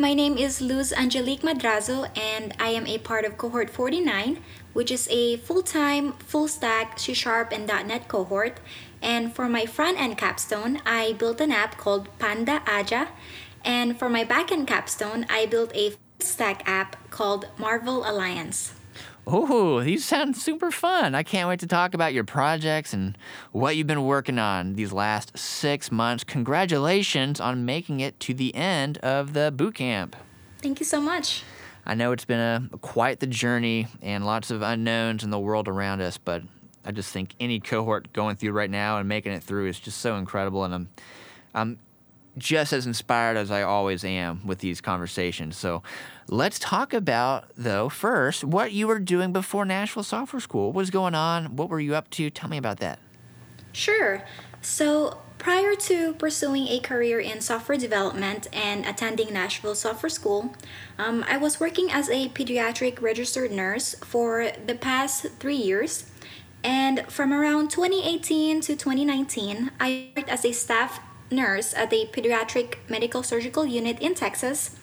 My name is Luz Angelique Madrazo, and I am a part of cohort 49, which is a full time, full stack C Sharp and .NET cohort. And for my front end capstone, I built an app called Panda Aja. And for my back end capstone, I built a full stack app called Marvel Alliance. Oh, these sound super fun. I can't wait to talk about your projects and what you've been working on these last six months. Congratulations on making it to the end of the boot camp. Thank you so much. I know it's been a quite the journey and lots of unknowns in the world around us, but I just think any cohort going through right now and making it through is just so incredible and I'm I'm just as inspired as I always am with these conversations. So let's talk about, though, first, what you were doing before Nashville Software School. What was going on? What were you up to? Tell me about that. Sure. So, prior to pursuing a career in software development and attending Nashville Software School, um, I was working as a pediatric registered nurse for the past three years. And from around 2018 to 2019, I worked as a staff nurse at a pediatric medical surgical unit in Texas.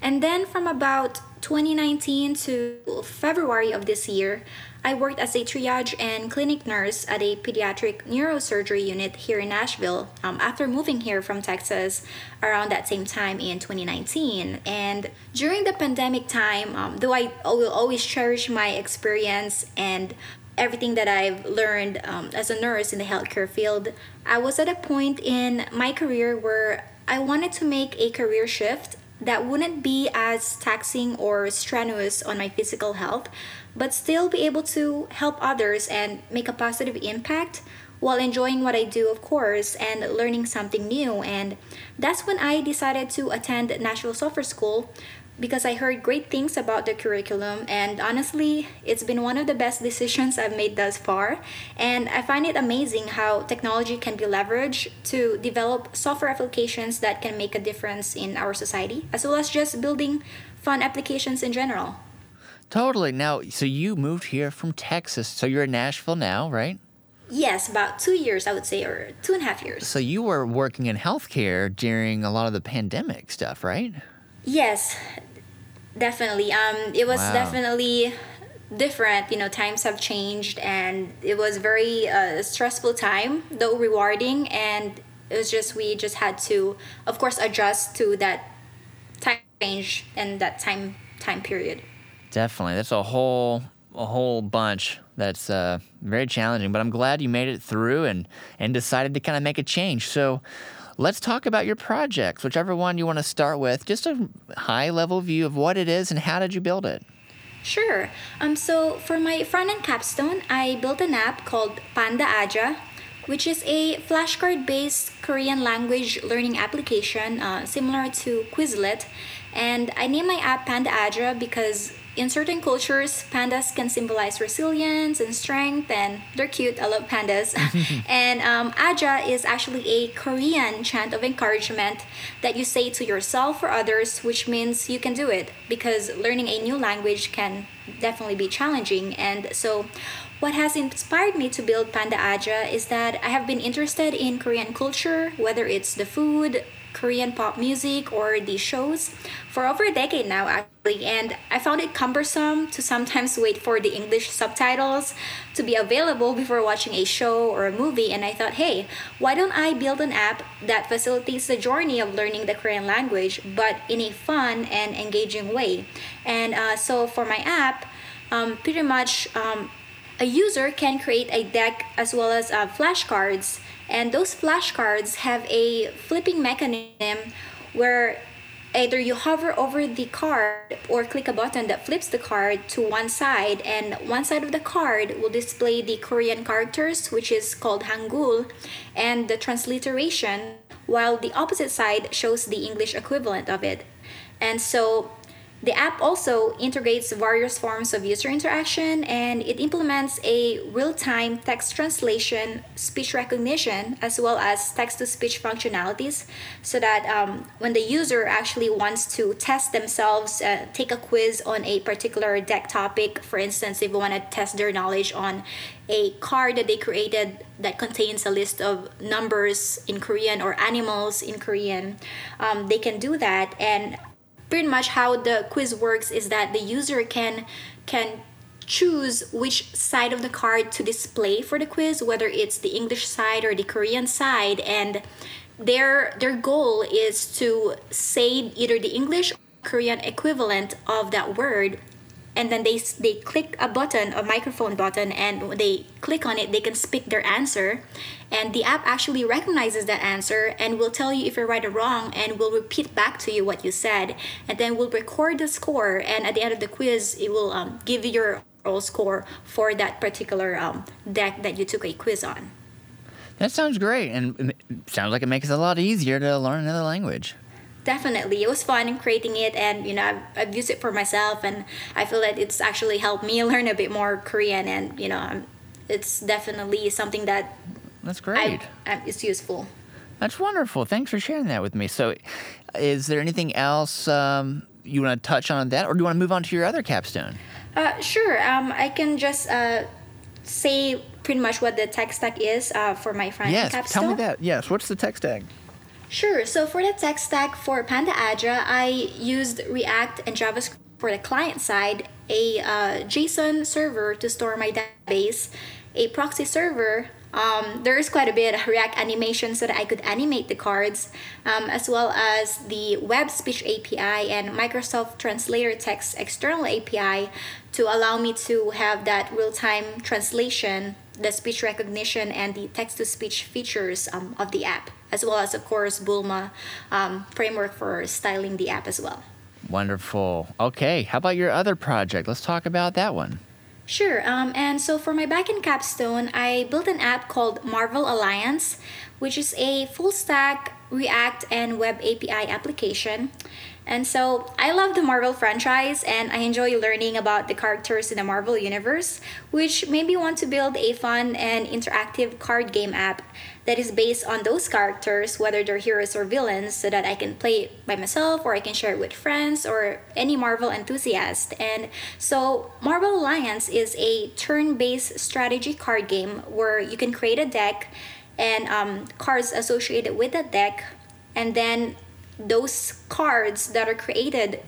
And then from about 2019 to February of this year, I worked as a triage and clinic nurse at a pediatric neurosurgery unit here in Nashville um, after moving here from Texas around that same time in 2019. And during the pandemic time, um, though I will always cherish my experience and everything that I've learned um, as a nurse in the healthcare field, I was at a point in my career where I wanted to make a career shift that wouldn't be as taxing or strenuous on my physical health, but still be able to help others and make a positive impact while enjoying what I do, of course, and learning something new. And that's when I decided to attend Nashville Software School, because I heard great things about the curriculum, and honestly, it's been one of the best decisions I've made thus far. And I find it amazing how technology can be leveraged to develop software applications that can make a difference in our society, as well as just building fun applications in general. Totally. Now, so you moved here from Texas, so you're in Nashville now, right? Yes, about two years, I would say, or two and a half years. So you were working in healthcare during a lot of the pandemic stuff, right? Yes, definitely. Um, it was Wow. definitely different. You know, times have changed, and it was very uh, stressful time, though rewarding. And it was just we just had to, of course, adjust to that time change and that time time period. Definitely. That's a whole a whole bunch that's uh, very challenging, but I'm glad you made it through and and decided to kind of make a change. So let's talk about your projects, whichever one you want to start with. Just a high level view of what it is and how did you build it? Sure. Um, so for my front end capstone, I built an app called Panda Aja, which is a flashcard based Korean language learning application uh, similar to Quizlet. And I named my app Panda Aja because in certain cultures, pandas can symbolize resilience and strength, and they're cute. I love pandas. and um, Aja is actually a Korean chant of encouragement that you say to yourself or others, which means you can do it because learning a new language can definitely be challenging. And so, what has inspired me to build Panda Aja is that I have been interested in Korean culture, whether it's the food, Korean pop music, or the shows, for over a decade now, actually. And I found it cumbersome to sometimes wait for the English subtitles to be available before watching a show or a movie. And I thought, hey, why don't I build an app that facilitates the journey of learning the Korean language, but in a fun and engaging way? And uh, so for my app, um, pretty much um, a user can create a deck as well as uh, flashcards and those flashcards have a flipping mechanism where either you hover over the card or click a button that flips the card to one side and one side of the card will display the korean characters which is called hangul and the transliteration while the opposite side shows the english equivalent of it. And so the app also integrates various forms of user interaction and it implements a real time text translation, speech recognition, as well as text to speech functionalities so that um, when the user actually wants to test themselves, uh, take a quiz on a particular deck topic, for instance, if they want to test their knowledge on a card that they created that contains a list of numbers in Korean or animals in Korean, um, they can do that. And pretty much how the quiz works is that the user can can choose which side of the card to display for the quiz whether it's the english side or the korean side and their their goal is to say either the english or korean equivalent of that word and then they they click a button a microphone button and they click on it they can speak their answer. And the app actually recognizes that answer and will tell you if you're right or wrong and will repeat back to you what you said. And then will record the score and at the end of the quiz it will um, give you your overall score for that particular um, deck that you took a quiz on. That sounds great, and sounds like it makes it a lot easier to learn another language. Definitely it was fun in creating it and you know I've, I've used it for myself and i feel that it's actually helped me learn a bit more korean and you know it's definitely something that That's great. I, I, it's useful That's wonderful. Thanks for sharing that with me. So, is there anything else um, you want to touch on that, or do you want to move on to your other capstone? uh, sure um, i can just uh, say pretty much what the tech stack is uh, for my front yes, capstone tell me that. Yes, what's the tech stack? Sure. So for the tech stack for Panda Aja, I used React and JavaScript for the client side, a uh, JSON server to store my database, a proxy server. Um, there is quite a bit of React animation so that I could animate the cards, um, as well as the Web Speech API and Microsoft Translator Text External API to allow me to have that real time translation, the speech recognition, and the text to speech features um, of the app, as well as, of course, Bulma um, framework for styling the app as well. Wonderful. Okay, how about your other project? Let's talk about that one. Sure. Um, and so for my backend capstone, I built an app called Marvel Alliance, which is a full stack React and Web API application. And so I love the Marvel franchise and I enjoy learning about the characters in the Marvel universe, which made me want to build a fun and interactive card game app that is based on those characters, whether they're heroes or villains, so that I can play it by myself or I can share it with friends or any Marvel enthusiast. And so Marvel Alliance is a turn based strategy card game where you can create a deck and um, cards associated with that deck, and then those cards that are created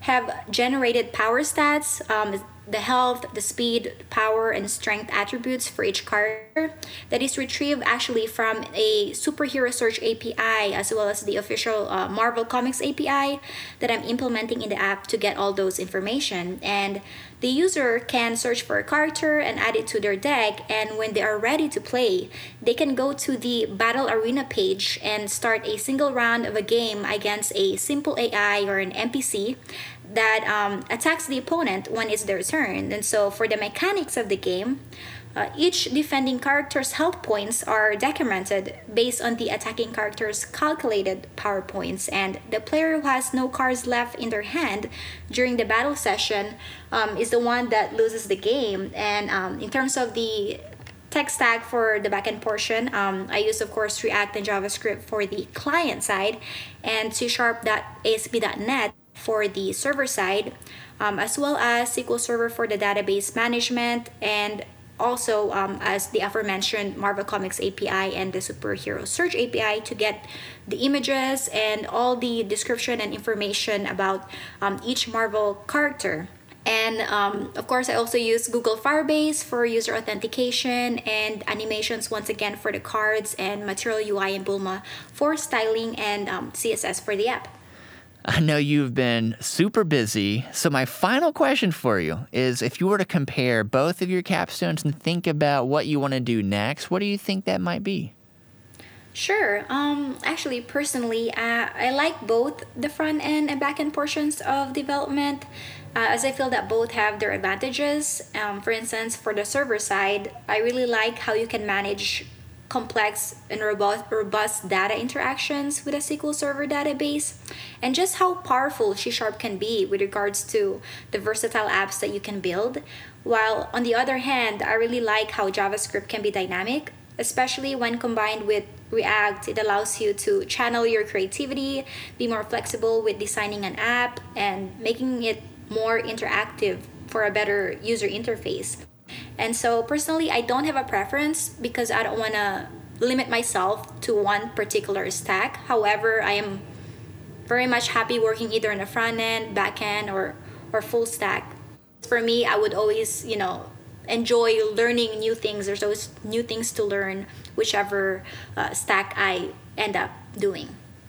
have generated power stats, um, the health, the speed, power, and strength attributes for each character that is retrieved actually from a superhero search API as well as the official uh, Marvel Comics API that I'm implementing in the app to get all those information. And the user can search for a character and add it to their deck, and when they are ready to play, they can go to the Battle Arena page and start a single round of a game against a simple AI or an NPC that um, attacks the opponent when it's their turn. And so, for the mechanics of the game, uh, each defending character's health points are decremented based on the attacking character's calculated power points, and the player who has no cards left in their hand during the battle session um, is the one that loses the game. And um, in terms of the tech stack for the backend portion, um, I use, of course, React and JavaScript for the client side, and C Sharp ASP.NET for the server side, um, as well as SQL Server for the database management, and also um, as the aforementioned Marvel Comics API and the Superhero Search API to get the images and all the description and information about um, each Marvel character. And um, of course, I also use Google Firebase for user authentication and animations once again for the cards and Material UI and Bulma for styling and um, CSS for the app. I know you've been super busy. So, my final question for you is if you were to compare both of your capstones and think about what you want to do next, what do you think that might be? Sure. Um, actually, personally, uh, I like both the front end and back end portions of development, uh, as I feel that both have their advantages. Um, for instance, for the server side, I really like how you can manage complex and robust, data interactions with a SQL Server database, and just how powerful C Sharp can be with regards to the versatile apps that you can build. While on the other hand, I really like how JavaScript can be dynamic, especially when combined with React. It allows you to channel your creativity, be more flexible with designing an app, and making it more interactive for a better user interface. And so personally, I don't have a preference because I don't want to limit myself to one particular stack. However, I am very much happy working either in the front end, back end, or or full stack. For me, I would always, you know, enjoy learning new things. There's always new things to learn, whichever uh, stack I end up doing.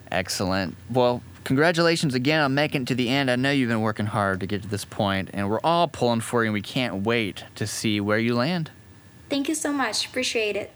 Excellent. Well, congratulations again on making it to the end. I know you've been working hard to get to this point, and we're all pulling for you, and we can't wait to see where you land. Thank you so much. Appreciate it.